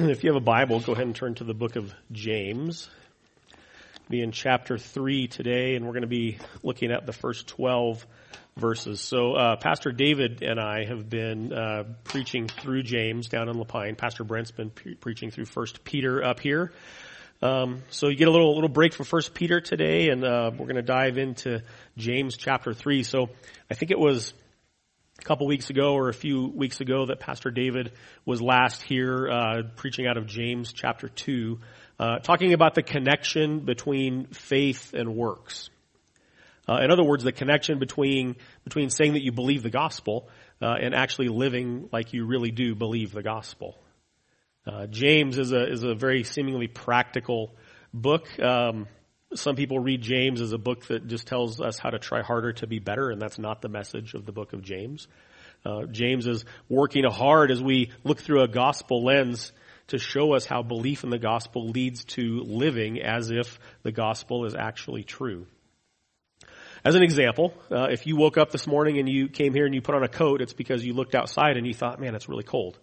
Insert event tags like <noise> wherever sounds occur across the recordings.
<clears throat> If you have a Bible, go ahead and turn to the book of James. Be in chapter 3 today, and we're going to be looking at the first 12 verses. So, uh, Pastor David and I have been uh, preaching through James down in La Pine. Pastor Brent's been pre- preaching through First Peter up here. Um, so you get a little little break for First Peter today, and uh, we're going to dive into James chapter 3. So, I think it was a couple weeks ago or a few weeks ago that Pastor David was last here uh, preaching out of James chapter 2, uh, talking about the connection between faith and works. Uh, in other words, the connection between between saying that you believe the gospel uh, and actually living like you really do believe the gospel. Uh, James is a is a very seemingly practical book. Um, some people read James as a book that just tells us how to try harder to be better, and that's not the message of the book of James. Uh, James is working hard as we look through a gospel lens to show us how belief in the gospel leads to living as if the gospel is actually true. As an example, uh, if you woke up this morning and you came here and you put on a coat, it's because you looked outside and you thought, man, it's really cold.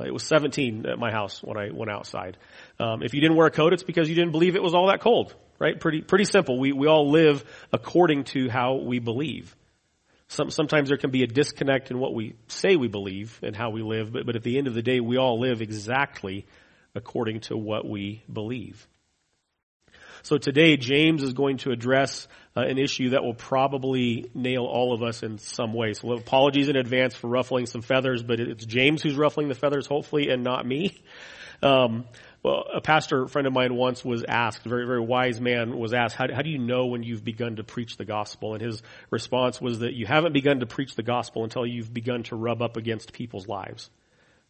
Uh, it was 17 at my house when I went outside. Um, if you didn't wear a coat, it's because you didn't believe it was all that cold right? Pretty, pretty simple. We, we all live according to how we believe. Some, sometimes there can be a disconnect in what we say we believe and how we live, but, but at the end of the day, we all live exactly according to what we believe. So today, James is going to address uh, an issue that will probably nail all of us in some way. So apologies in advance for ruffling some feathers, but it's James who's ruffling the feathers, hopefully, and not me. Um, well, a pastor friend of mine once was asked, a very, very wise man was asked, how, how do you know when you've begun to preach the gospel? And his response was that you haven't begun to preach the gospel until you've begun to rub up against people's lives.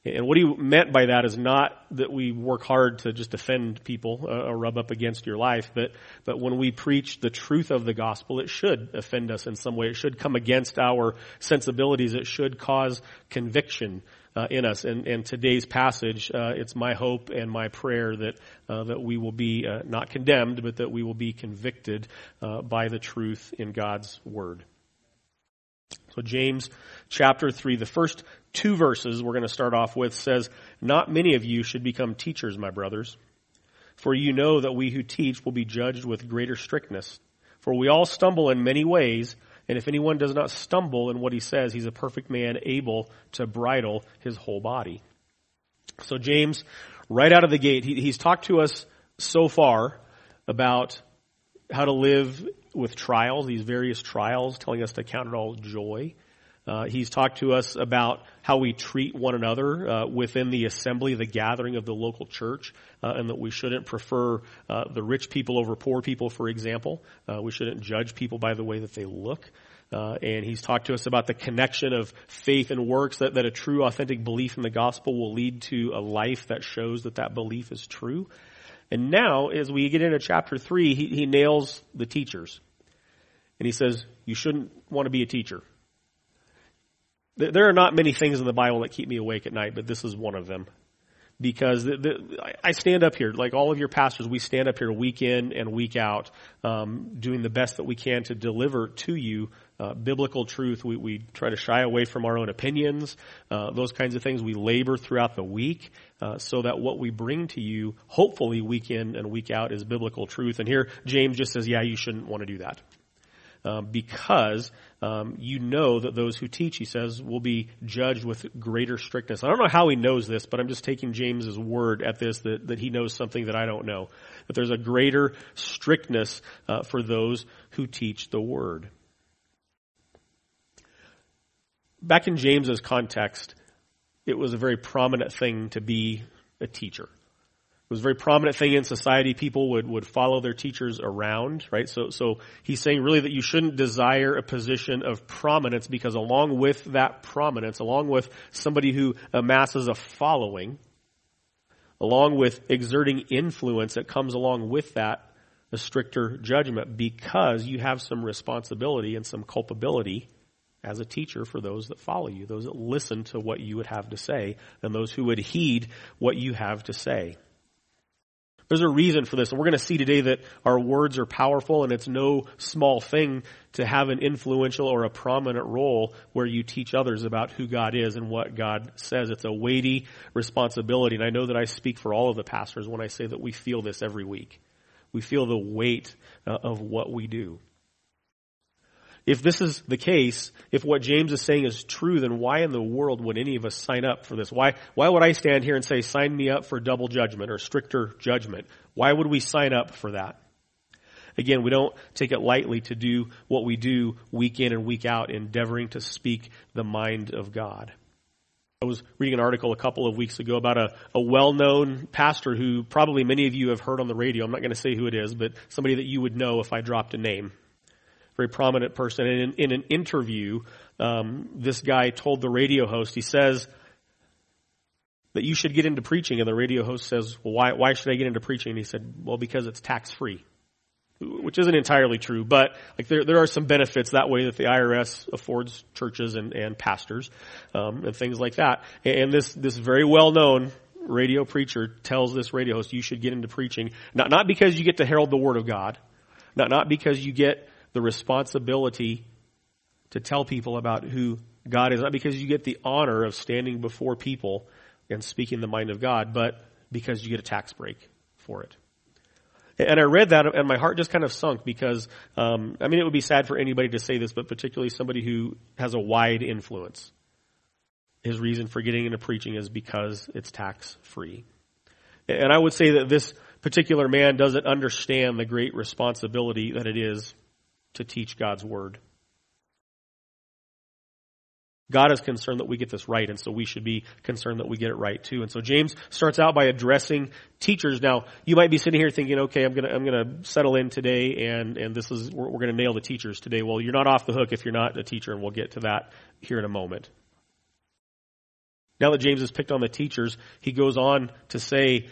And what he meant by that is not that we work hard to just offend people uh, or rub up against your life, but, but when we preach the truth of the gospel, it should offend us in some way. It should come against our sensibilities. It should cause conviction uh, in us. And, and today's passage, uh, it's my hope and my prayer that uh, that we will be uh, not condemned, but that we will be convicted uh, by the truth in God's word. So James chapter 3, the first two verses we're going to start off with says, Not many of you should become teachers, my brothers, for you know that we who teach will be judged with greater strictness. For we all stumble in many ways, and if anyone does not stumble in what he says, he's a perfect man able to bridle his whole body. So James, right out of the gate, he, he's talked to us so far about how to live with trials, these various trials, telling us to count it all joy. Uh, he's talked to us about how we treat one another uh, within the assembly, the gathering of the local church, uh, and that we shouldn't prefer uh, the rich people over poor people, for example. Uh, we shouldn't judge people by the way that they look. Uh, and he's talked to us about the connection of faith and works, that, that a true, authentic belief in the gospel will lead to a life that shows that that belief is true. And now, as we get into chapter 3, he, he nails the teachers. And he says, you shouldn't want to be a teacher. There are not many things in the Bible that keep me awake at night, but this is one of them. Because the, the, I stand up here, like all of your pastors, we stand up here week in and week out, um, doing the best that we can to deliver to you uh, biblical truth. We, we try to shy away from our own opinions, uh, those kinds of things. We labor throughout the week uh, so that what we bring to you, hopefully week in and week out, is biblical truth. And here James just says, yeah, you shouldn't want to do that. Um, because um, you know that those who teach, he says, will be judged with greater strictness. I don't know how he knows this, but I'm just taking James's word at this that, that he knows something that I don't know. That there's a greater strictness uh, for those who teach the word. Back in James's context, it was a very prominent thing to be a teacher. It was a very prominent thing in society. People would, would follow their teachers around, right? So, so he's saying really that you shouldn't desire a position of prominence because along with that prominence, along with somebody who amasses a following, along with exerting influence that comes along with that, a stricter judgment because you have some responsibility and some culpability as a teacher for those that follow you, those that listen to what you would have to say, and those who would heed what you have to say. There's a reason for this. And we're going to see today that our words are powerful and it's no small thing to have an influential or a prominent role where you teach others about who God is and what God says. It's a weighty responsibility. And I know that I speak for all of the pastors when I say that we feel this every week. We feel the weight uh, of what we do. If this is the case, if what James is saying is true, then why in the world would any of us sign up for this? Why, why would I stand here and say, sign me up for double judgment or stricter judgment? Why would we sign up for that? Again, we don't take it lightly to do what we do week in and week out, endeavoring to speak the mind of God. I was reading an article a couple of weeks ago about a, a well-known pastor who probably many of you have heard on the radio. I'm not going to say who it is, but somebody that you would know if I dropped a name very prominent person. And in, in an interview, um, this guy told the radio host, he says that you should get into preaching. And the radio host says, well, why, why should I get into preaching? And he said, well, because it's tax free. Which isn't entirely true, but like there, there are some benefits that way that the IRS affords churches and, and pastors, um, and things like that. And this, this very well known radio preacher tells this radio host, you should get into preaching, not, not because you get to herald the word of God, not, not because you get the responsibility to tell people about who God is, not because you get the honor of standing before people and speaking the mind of God, but because you get a tax break for it. And I read that and my heart just kind of sunk because, um, I mean, it would be sad for anybody to say this, but particularly somebody who has a wide influence. His reason for getting into preaching is because it's tax free. And I would say that this particular man doesn't understand the great responsibility that it is to teach God's word. God is concerned that we get this right, and so we should be concerned that we get it right too. And so James starts out by addressing teachers. Now, you might be sitting here thinking, okay, I'm gonna, I'm gonna settle in today, and, and this is, we're, we're gonna nail the teachers today. Well, you're not off the hook if you're not a teacher, and we'll get to that here in a moment. Now that James has picked on the teachers, he goes on to say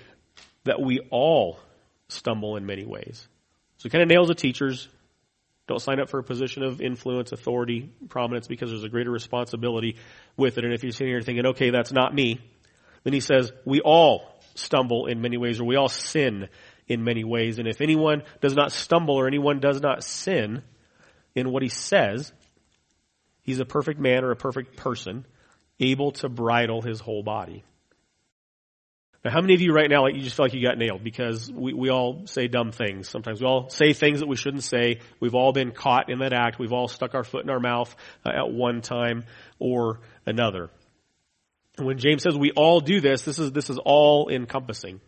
that we all stumble in many ways. So he kind of nails the teachers, don't sign up for a position of influence, authority, prominence because there's a greater responsibility with it. And if you're sitting here thinking, okay, that's not me, then he says, we all stumble in many ways or we all sin in many ways. And if anyone does not stumble or anyone does not sin in what he says, he's a perfect man or a perfect person, able to bridle his whole body. Now, how many of you right now, like, you just feel like you got nailed? Because we, we all say dumb things. Sometimes we all say things that we shouldn't say. We've all been caught in that act. We've all stuck our foot in our mouth uh, at one time or another. And when James says we all do this, this is, this is all encompassing.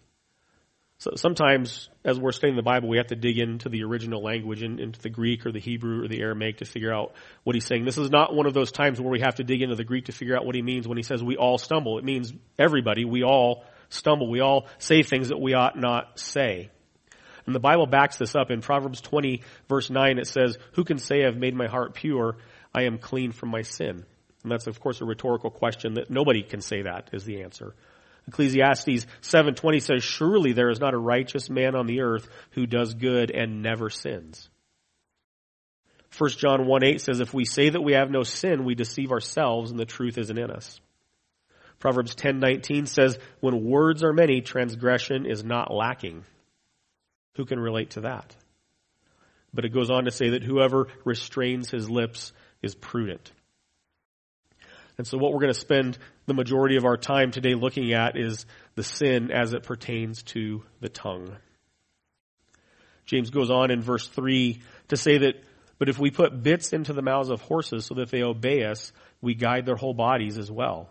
So sometimes, as we're studying the Bible, we have to dig into the original language, in, into the Greek or the Hebrew or the Aramaic to figure out what he's saying. This is not one of those times where we have to dig into the Greek to figure out what he means when he says we all stumble. It means everybody, we all stumble. We all say things that we ought not say. And the Bible backs this up. In Proverbs 20 verse 9 it says, Who can say I've made my heart pure? I am clean from my sin. And that's of course a rhetorical question that nobody can say that is the answer. Ecclesiastes 7:20 says, "Surely there is not a righteous man on the earth who does good and never sins." 1 John 1:8 says, "If we say that we have no sin, we deceive ourselves and the truth isn't in us." Proverbs 10:19 says, "When words are many, transgression is not lacking." Who can relate to that? But it goes on to say that whoever restrains his lips is prudent. And so what we're going to spend the majority of our time today looking at is the sin as it pertains to the tongue. James goes on in verse 3 to say that, but if we put bits into the mouths of horses so that they obey us, we guide their whole bodies as well.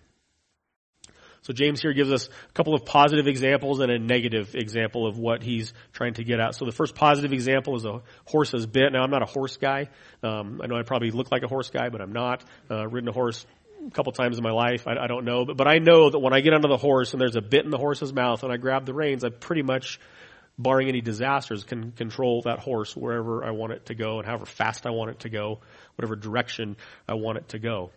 So James here gives us a couple of positive examples and a negative example of what he's trying to get at. So the first positive example is a horse's bit. Now I'm not a horse guy. Um, I know I probably look like a horse guy, but I'm not. Uh, ridden a horse a couple times in my life. I, I don't know, but, but I know that when I get under the horse and there's a bit in the horse's mouth and I grab the reins, I pretty much, barring any disasters, can control that horse wherever I want it to go and however fast I want it to go, whatever direction I want it to go.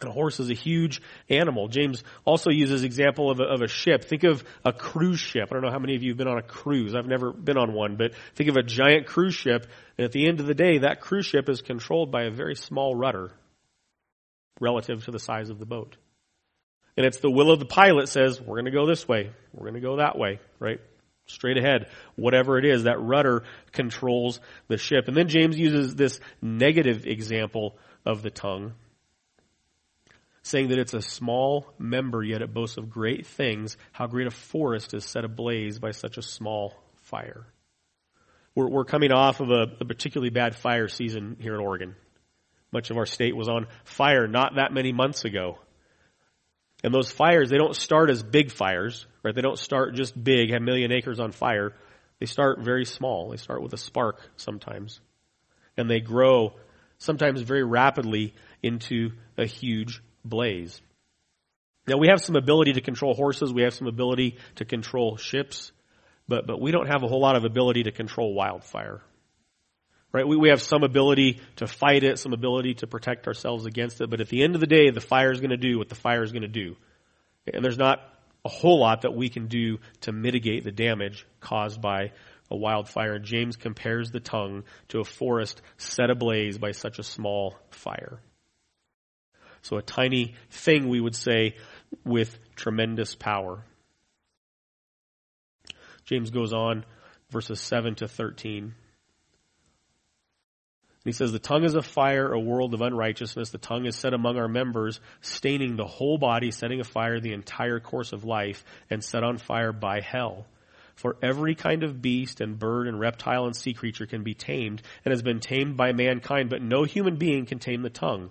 And a horse is a huge animal. James also uses example of a, of a ship. Think of a cruise ship. I don't know how many of you have been on a cruise. I've never been on one, but think of a giant cruise ship. And at the end of the day, that cruise ship is controlled by a very small rudder relative to the size of the boat. And it's the will of the pilot says, we're going to go this way. We're going to go that way, right? Straight ahead. Whatever it is, that rudder controls the ship. And then James uses this negative example of the tongue saying that it's a small member, yet it boasts of great things. How great a forest is set ablaze by such a small fire. We're, we're coming off of a, a particularly bad fire season here in Oregon. Much of our state was on fire not that many months ago. And those fires, they don't start as big fires, right? They don't start just big, have a million acres on fire. They start very small. They start with a spark sometimes. And they grow sometimes very rapidly into a huge blaze. Now we have some ability to control horses, we have some ability to control ships, but, but we don't have a whole lot of ability to control wildfire. Right? We, we have some ability to fight it, some ability to protect ourselves against it, but at the end of the day, the fire is going to do what the fire is going to do. And there's not a whole lot that we can do to mitigate the damage caused by a wildfire. James compares the tongue to a forest set ablaze by such a small fire. So a tiny thing, we would say, with tremendous power. James goes on, verses 7 to 13. he says, The tongue is a fire, a world of unrighteousness. The tongue is set among our members, staining the whole body, setting afire the entire course of life, and set on fire by hell. For every kind of beast and bird and reptile and sea creature can be tamed, and has been tamed by mankind, but no human being can tame the tongue.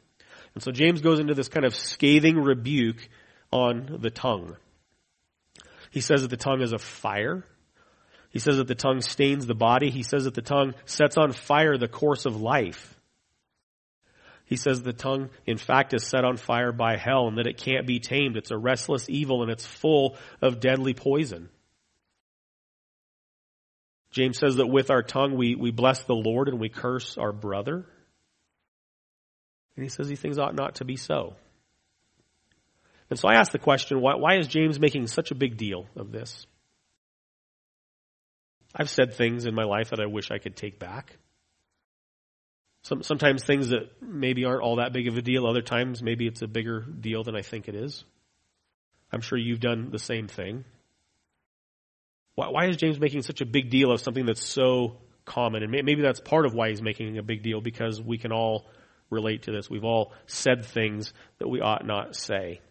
And so James goes into this kind of scathing rebuke on the tongue. He says that the tongue is a fire. He says that the tongue stains the body. He says that the tongue sets on fire the course of life. He says the tongue, in fact, is set on fire by hell and that it can't be tamed. It's a restless evil and it's full of deadly poison. James says that with our tongue we, we bless the Lord and we curse our brother. And he says these things ought not to be so. And so I ask the question, why, why is James making such a big deal of this? I've said things in my life that I wish I could take back. Some, sometimes things that maybe aren't all that big of a deal. Other times maybe it's a bigger deal than I think it is. I'm sure you've done the same thing. Why, why is James making such a big deal of something that's so common? And maybe that's part of why he's making a big deal because we can all relate to this. We've all said things that we ought not say.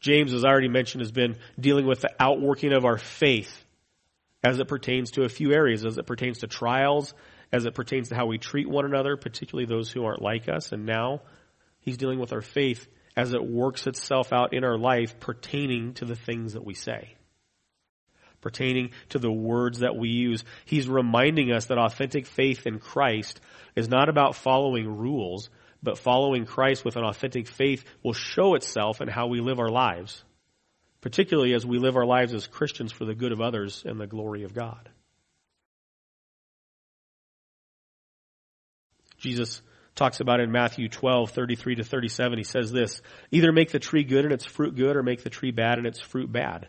James, as I already mentioned, has been dealing with the outworking of our faith as it pertains to a few areas, as it pertains to trials, as it pertains to how we treat one another, particularly those who aren't like us. And now he's dealing with our faith as it works itself out in our life pertaining to the things that we say pertaining to the words that we use. He's reminding us that authentic faith in Christ is not about following rules, but following Christ with an authentic faith will show itself in how we live our lives, particularly as we live our lives as Christians for the good of others and the glory of God. Jesus talks about in Matthew 12, 33 to 37, he says this, either make the tree good and its fruit good or make the tree bad and its fruit bad.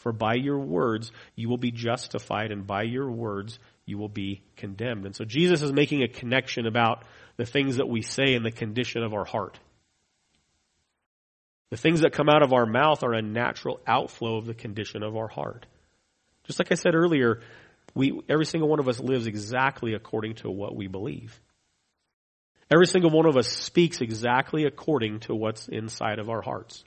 For by your words you will be justified, and by your words you will be condemned. And so Jesus is making a connection about the things that we say and the condition of our heart. The things that come out of our mouth are a natural outflow of the condition of our heart. Just like I said earlier, We, every single one of us lives exactly according to what we believe. Every single one of us speaks exactly according to what's inside of our hearts.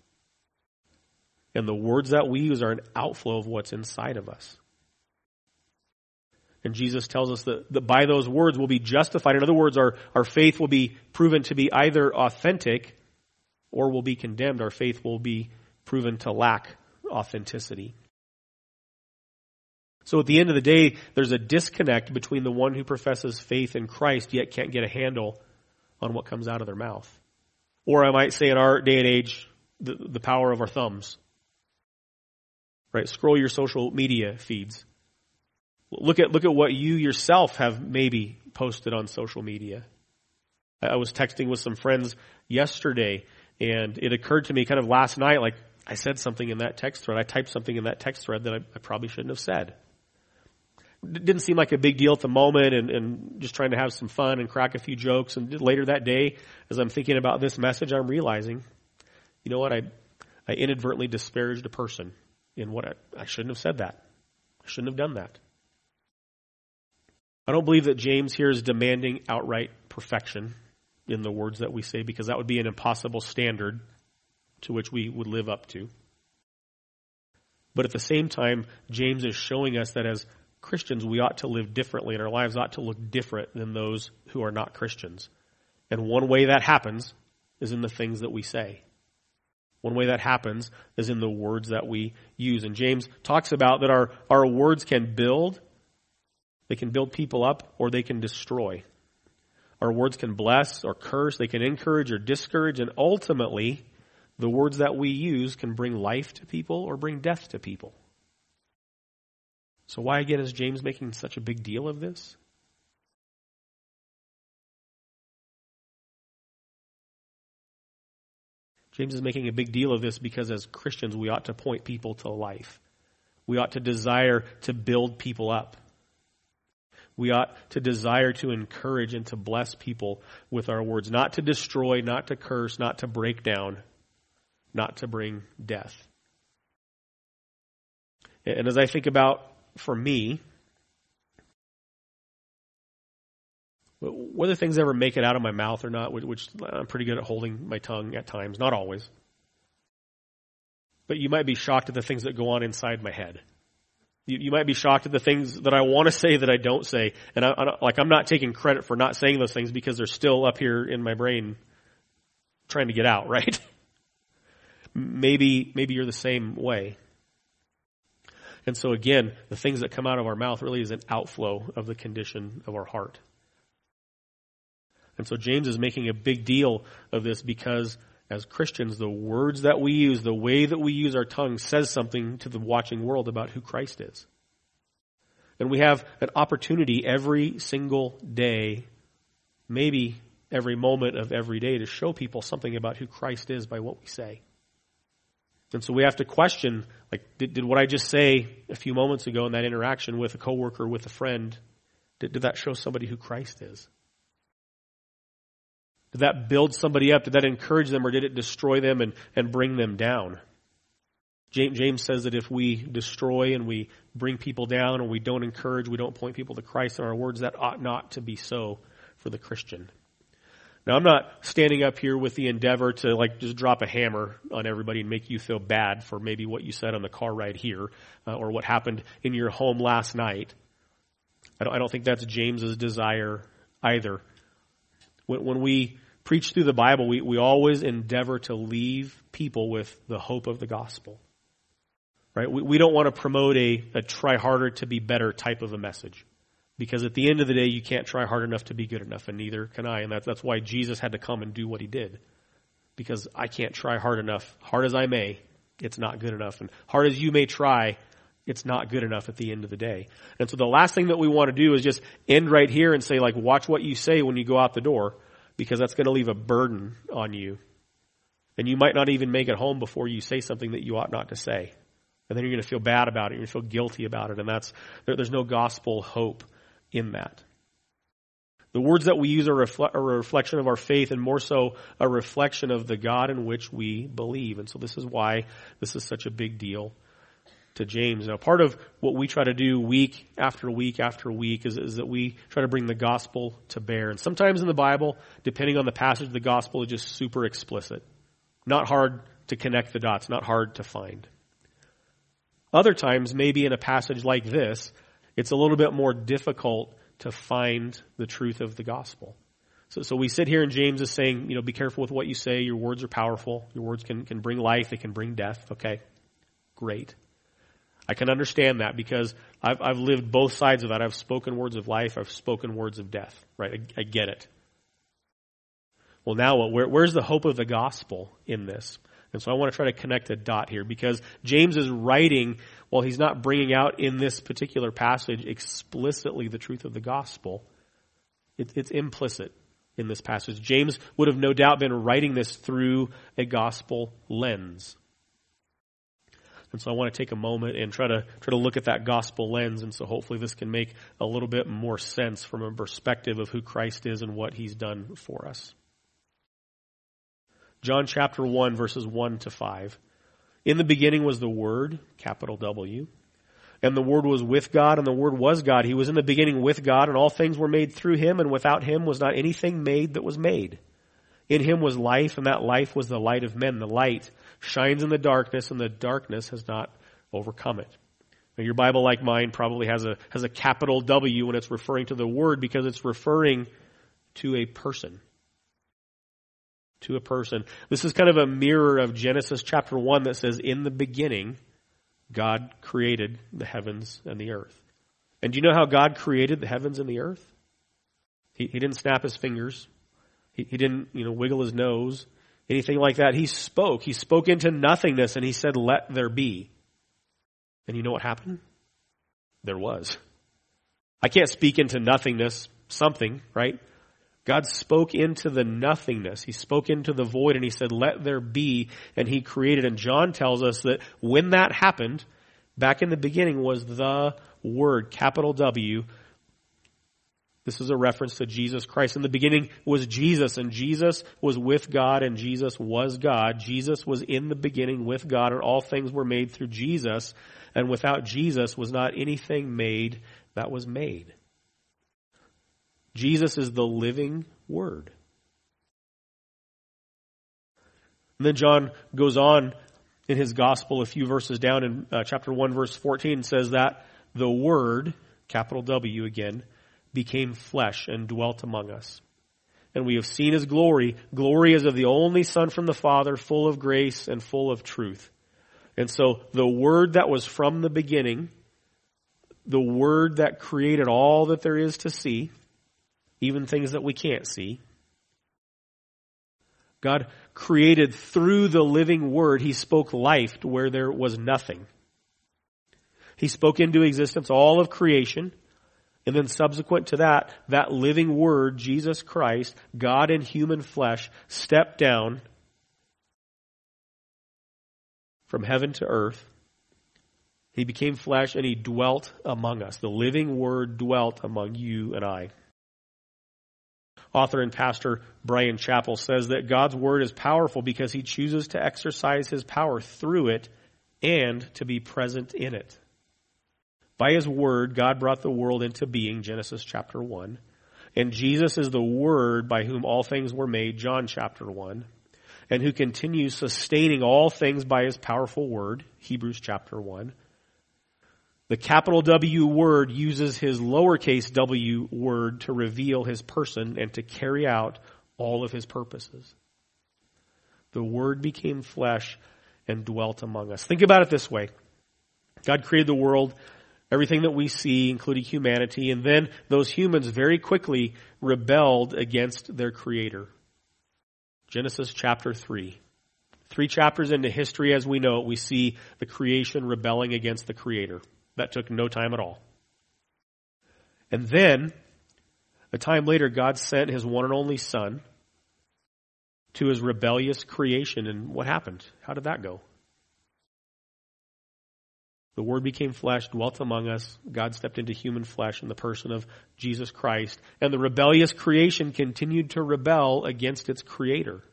And the words that we use are an outflow of what's inside of us. And Jesus tells us that, that by those words we'll be justified. In other words, our, our faith will be proven to be either authentic or will be condemned. Our faith will be proven to lack authenticity. So at the end of the day, there's a disconnect between the one who professes faith in Christ yet can't get a handle on what comes out of their mouth. Or I might say in our day and age, the, the power of our thumbs. Right? Scroll your social media feeds. Look at, look at what you yourself have maybe posted on social media. I was texting with some friends yesterday and it occurred to me kind of last night, like I said something in that text thread. I typed something in that text thread that I, I probably shouldn't have said. It didn't seem like a big deal at the moment and, and just trying to have some fun and crack a few jokes. And later that day, as I'm thinking about this message, I'm realizing, you know what? I, I inadvertently disparaged a person in what I, I shouldn't have said that. I shouldn't have done that. I don't believe that James here is demanding outright perfection in the words that we say because that would be an impossible standard to which we would live up to. But at the same time, James is showing us that as Christians, we ought to live differently and our lives ought to look different than those who are not Christians. And one way that happens is in the things that we say. One way that happens is in the words that we use. And James talks about that our, our words can build, they can build people up, or they can destroy. Our words can bless or curse, they can encourage or discourage, and ultimately, the words that we use can bring life to people or bring death to people. So, why again is James making such a big deal of this? James is making a big deal of this because as Christians, we ought to point people to life. We ought to desire to build people up. We ought to desire to encourage and to bless people with our words, not to destroy, not to curse, not to break down, not to bring death. And as I think about for me, whether things ever make it out of my mouth or not, which I'm pretty good at holding my tongue at times, not always. But you might be shocked at the things that go on inside my head. You, you might be shocked at the things that I want to say that I don't say, and I, I, like I'm not taking credit for not saying those things because they're still up here in my brain, trying to get out. <laughs> Right? maybe maybe you're the same way. And so again, the things that come out of our mouth really is an outflow of the condition of our heart. And so James is making a big deal of this because as Christians, the words that we use, the way that we use our tongue says something to the watching world about who Christ is. And we have an opportunity every single day, maybe every moment of every day to show people something about who Christ is by what we say. And so we have to question, like, did, did what I just say a few moments ago in that interaction with a coworker, with a friend, did, did that show somebody who Christ is? Did that build somebody up? Did that encourage them or did it destroy them and, and bring them down? James says that if we destroy and we bring people down and we don't encourage, we don't point people to Christ in our words, that ought not to be so for the Christian. Now I'm not standing up here with the endeavor to like just drop a hammer on everybody and make you feel bad for maybe what you said on the car ride here uh, or what happened in your home last night. I don't, I don't think that's James's desire either. When, when we preach through the Bible, we, we always endeavor to leave people with the hope of the gospel. Right? We, we don't want to promote a, a try harder to be better type of a message. Because at the end of the day, you can't try hard enough to be good enough, and neither can I. And that's, that's why Jesus had to come and do what he did. Because I can't try hard enough. Hard as I may, it's not good enough. And hard as you may try, it's not good enough at the end of the day. And so the last thing that we want to do is just end right here and say, like, watch what you say when you go out the door because that's going to leave a burden on you. And you might not even make it home before you say something that you ought not to say. And then you're going to feel bad about it. You're going to feel guilty about it. And that's, there's no gospel hope in that. The words that we use are, refle- are a reflection of our faith and more so a reflection of the God in which we believe. And so this is why this is such a big deal. To James. Now, part of what we try to do week after week after week is, is that we try to bring the gospel to bear. And sometimes in the Bible, depending on the passage, of the gospel is just super explicit. Not hard to connect the dots, not hard to find. Other times, maybe in a passage like this, it's a little bit more difficult to find the truth of the gospel. So, so we sit here and James is saying, you know, be careful with what you say. Your words are powerful. Your words can, can bring life. They can bring death. Okay. Great. I can understand that because I've, I've lived both sides of that. I've spoken words of life. I've spoken words of death. Right? I, I get it. Well, now what? Where, where's the hope of the gospel in this? And so I want to try to connect a dot here because James is writing while he's not bringing out in this particular passage explicitly the truth of the gospel. It, it's implicit in this passage. James would have no doubt been writing this through a gospel lens. And so I want to take a moment and try to try to look at that gospel lens. And so hopefully this can make a little bit more sense from a perspective of who Christ is and what he's done for us. John chapter 1 verses 1 to 5. In the beginning was the Word, capital W, and the Word was with God, and the Word was God. He was in the beginning with God, and all things were made through Him, and without Him was not anything made that was made. In Him was life, and that life was the light of men. The light shines in the darkness, and the darkness has not overcome it. Now, your Bible, like mine, probably has a, has a capital W when it's referring to the Word because it's referring to a person to a person. This is kind of a mirror of Genesis chapter 1 that says, In the beginning, God created the heavens and the earth. And do you know how God created the heavens and the earth? He, he didn't snap his fingers. He, he didn't, you know, wiggle his nose, anything like that. He spoke. He spoke into nothingness and he said, let there be. And you know what happened? There was. I can't speak into nothingness, something, right? God spoke into the nothingness. He spoke into the void and he said, let there be, and he created. And John tells us that when that happened, back in the beginning was the Word, capital W. This is a reference to Jesus Christ. In the beginning was Jesus, and Jesus was with God, and Jesus was God. Jesus was in the beginning with God, and all things were made through Jesus, and without Jesus was not anything made that was made. Jesus is the living Word. And then John goes on in his gospel a few verses down in uh, chapter 1 verse 14 says that the Word, capital W again, became flesh and dwelt among us. And we have seen his glory, glory as of the only Son from the Father, full of grace and full of truth. And so the Word that was from the beginning, the Word that created all that there is to see, even things that we can't see. God created through the living word. He spoke life to where there was nothing. He spoke into existence all of creation. And then subsequent to that, that living word, Jesus Christ, God in human flesh, stepped down from heaven to earth. He became flesh and he dwelt among us. The living word dwelt among you and I author and pastor Bryan Chapell says that God's word is powerful because he chooses to exercise his power through it and to be present in it. By his word, God brought the world into being, Genesis chapter 1. And Jesus is the word by whom all things were made, John chapter 1. And who continues sustaining all things by his powerful word, Hebrews chapter 1. The capital W word uses his lowercase w word to reveal his person and to carry out all of his purposes. The word became flesh and dwelt among us. Think about it this way. God created the world, everything that we see, including humanity, and then those humans very quickly rebelled against their creator. Genesis chapter 3. Three chapters into history as we know it, we see the creation rebelling against the creator. That took no time at all. And then, a time later, God sent his one and only son to his rebellious creation. And what happened? How did that go? The Word became flesh, dwelt among us. God stepped into human flesh in the person of Jesus Christ. And the rebellious creation continued to rebel against its Creator,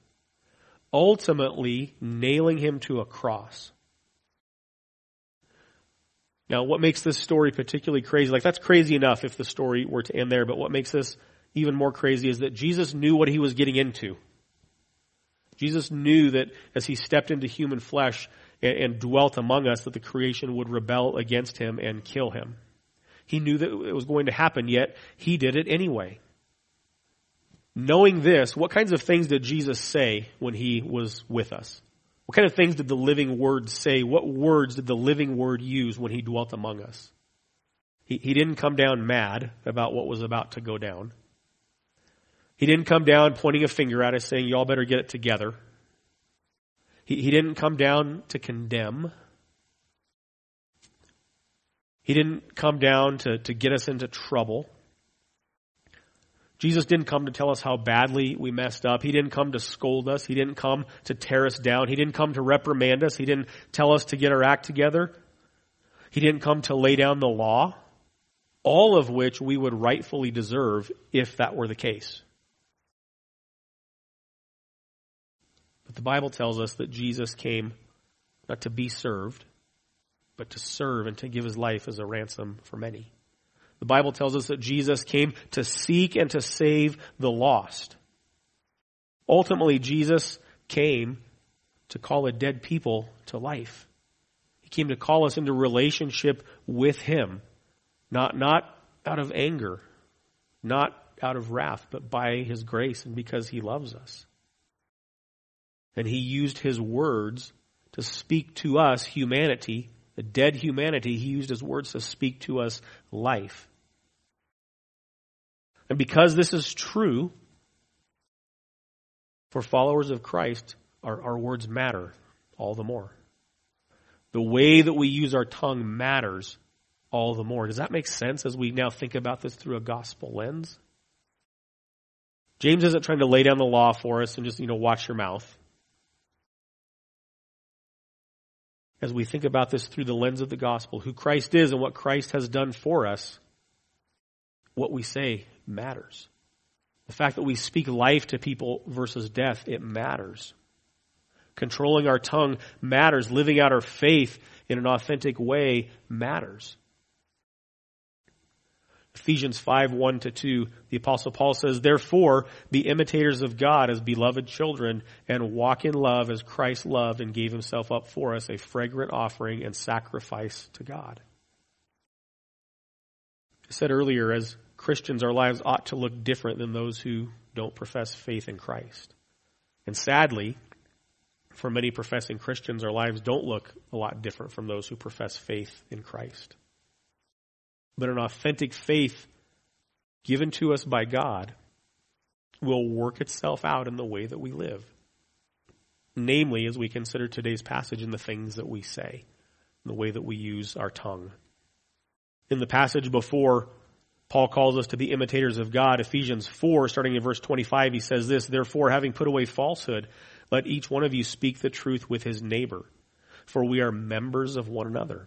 ultimately nailing him to a cross. Now, what makes this story particularly crazy, like that's crazy enough if the story were to end there, but what makes this even more crazy is that Jesus knew what he was getting into. Jesus knew that as he stepped into human flesh and, and dwelt among us, that the creation would rebel against him and kill him. He knew that it was going to happen, yet he did it anyway. Knowing this, what kinds of things did Jesus say when he was with us? What kind of things did the living word say? What words did the living word use when he dwelt among us? He, he didn't come down mad about what was about to go down. He didn't come down pointing a finger at us saying, y'all better get it together. He, he didn't come down to condemn. He didn't come down to, to get us into trouble. Jesus didn't come to tell us how badly we messed up. He didn't come to scold us. He didn't come to tear us down. He didn't come to reprimand us. He didn't tell us to get our act together. He didn't come to lay down the law, all of which we would rightfully deserve if that were the case. But the Bible tells us that Jesus came not to be served, but to serve and to give his life as a ransom for many. The Bible tells us that Jesus came to seek and to save the lost. Ultimately, Jesus came to call a dead people to life. He came to call us into relationship with Him, not, not out of anger, not out of wrath, but by His grace and because He loves us. And He used His words to speak to us, humanity, the dead humanity, He used His words to speak to us life. And because this is true, for followers of Christ, our, our words matter all the more. The way that we use our tongue matters all the more. Does that make sense as we now think about this through a gospel lens? James isn't trying to lay down the law for us and just, you know, watch your mouth. As we think about this through the lens of the gospel, who Christ is and what Christ has done for us, what we say matters. The fact that we speak life to people versus death, it matters. Controlling our tongue matters. Living out our faith in an authentic way matters. Ephesians 5, 1 to 2, the apostle Paul says, Therefore, be imitators of God as beloved children and walk in love as Christ loved and gave himself up for us, a fragrant offering and sacrifice to God. I said earlier, as Christians, our lives ought to look different than those who don't profess faith in Christ. And sadly, for many professing Christians, our lives don't look a lot different from those who profess faith in Christ. But an authentic faith given to us by God will work itself out in the way that we live. Namely, as we consider today's passage in the things that we say, the way that we use our tongue. In the passage before Paul calls us to be imitators of God. Ephesians 4, starting in verse 25, he says this, Therefore, having put away falsehood, let each one of you speak the truth with his neighbor, for we are members of one another.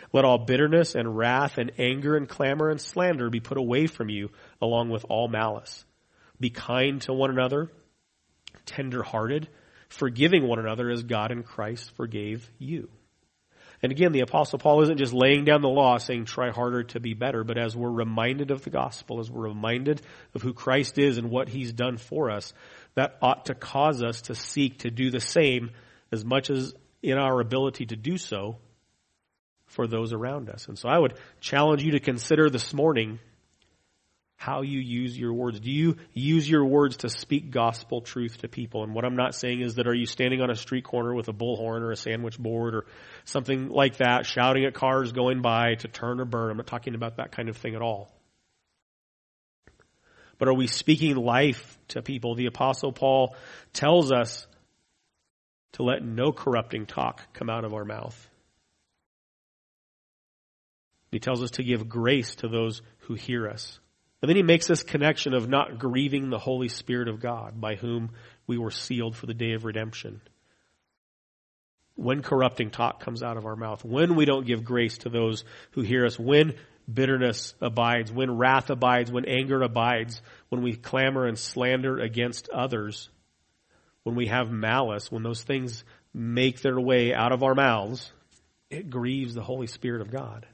Let all bitterness and wrath and anger and clamor and slander be put away from you along with all malice. Be kind to one another, tender hearted, forgiving one another as God in Christ forgave you. And again, the apostle Paul isn't just laying down the law saying try harder to be better, but as we're reminded of the gospel, as we're reminded of who Christ is and what he's done for us, that ought to cause us to seek to do the same as much as in our ability to do so for those around us. And so I would challenge you to consider this morning how you use your words. Do you use your words to speak gospel truth to people? And what I'm not saying is that are you standing on a street corner with a bullhorn or a sandwich board or something like that, shouting at cars going by to turn or burn? I'm not talking about that kind of thing at all. But are we speaking life to people? The apostle Paul tells us to let no corrupting talk come out of our mouth. He tells us to give grace to those who hear us. And then he makes this connection of not grieving the Holy Spirit of God by whom we were sealed for the day of redemption. When corrupting talk comes out of our mouth, when we don't give grace to those who hear us, when bitterness abides, when wrath abides, when anger abides, when we clamor and slander against others, when we have malice, when those things make their way out of our mouths, it grieves the Holy Spirit of God.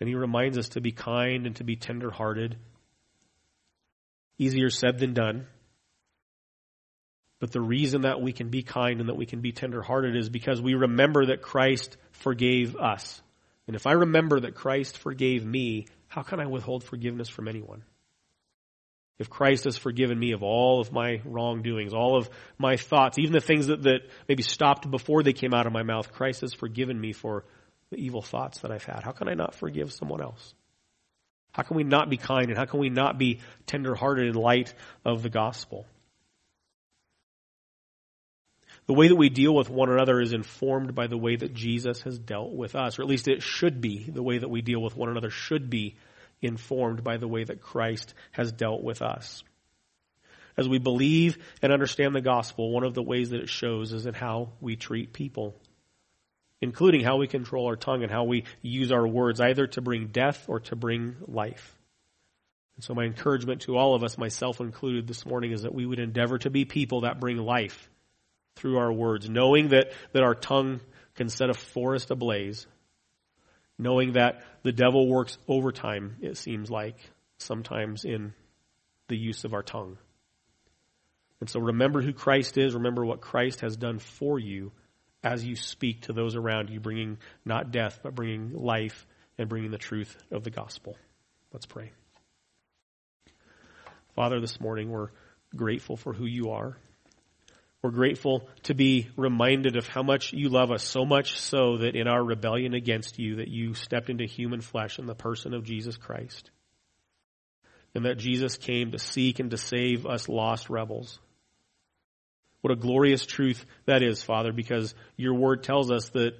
And he reminds us to be kind and to be tenderhearted. Easier said than done. But the reason that we can be kind and that we can be tenderhearted is because we remember that Christ forgave us. And if I remember that Christ forgave me, how can I withhold forgiveness from anyone? If Christ has forgiven me of all of my wrongdoings, all of my thoughts, even the things that, that maybe stopped before they came out of my mouth, Christ has forgiven me for the evil thoughts that I've had. How can I not forgive someone else? How can we not be kind and how can we not be tenderhearted in light of the gospel? The way that we deal with one another is informed by the way that Jesus has dealt with us, or at least it should be. The way that we deal with one another should be informed by the way that Christ has dealt with us. As we believe and understand the gospel, one of the ways that it shows is in how we treat people, including how we control our tongue and how we use our words, either to bring death or to bring life. And so my encouragement to all of us, myself included this morning, is that we would endeavor to be people that bring life through our words, knowing that, that our tongue can set a forest ablaze knowing that the devil works overtime, it seems like, sometimes in the use of our tongue. And so remember who Christ is, remember what Christ has done for you as you speak to those around you, bringing not death, but bringing life and bringing the truth of the gospel. Let's pray. Father, this morning we're grateful for who you are. We're grateful to be reminded of how much you love us, so much so that in our rebellion against you, that you stepped into human flesh in the person of Jesus Christ. And that Jesus came to seek and to save us lost rebels. What a glorious truth that is, Father, because your word tells us that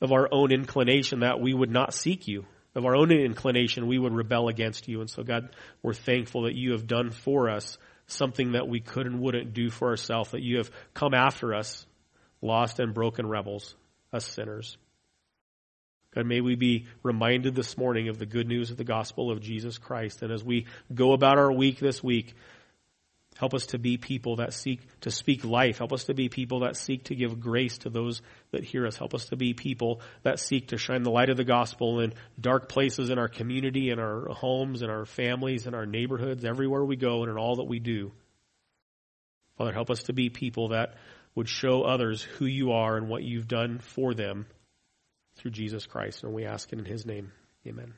of our own inclination that we would not seek you. Of our own inclination, we would rebel against you. And so, God, we're thankful that you have done for us something that we could and wouldn't do for ourselves, that you have come after us, lost and broken rebels, us sinners. God, may we be reminded this morning of the good news of the gospel of Jesus Christ. And as we go about our week this week, Help us to be people that seek to speak life. Help us to be people that seek to give grace to those that hear us. Help us to be people that seek to shine the light of the gospel in dark places in our community, in our homes, in our families, in our neighborhoods, everywhere we go, and in all that we do. Father, help us to be people that would show others who you are and what you've done for them through Jesus Christ. And we ask it in his name. Amen.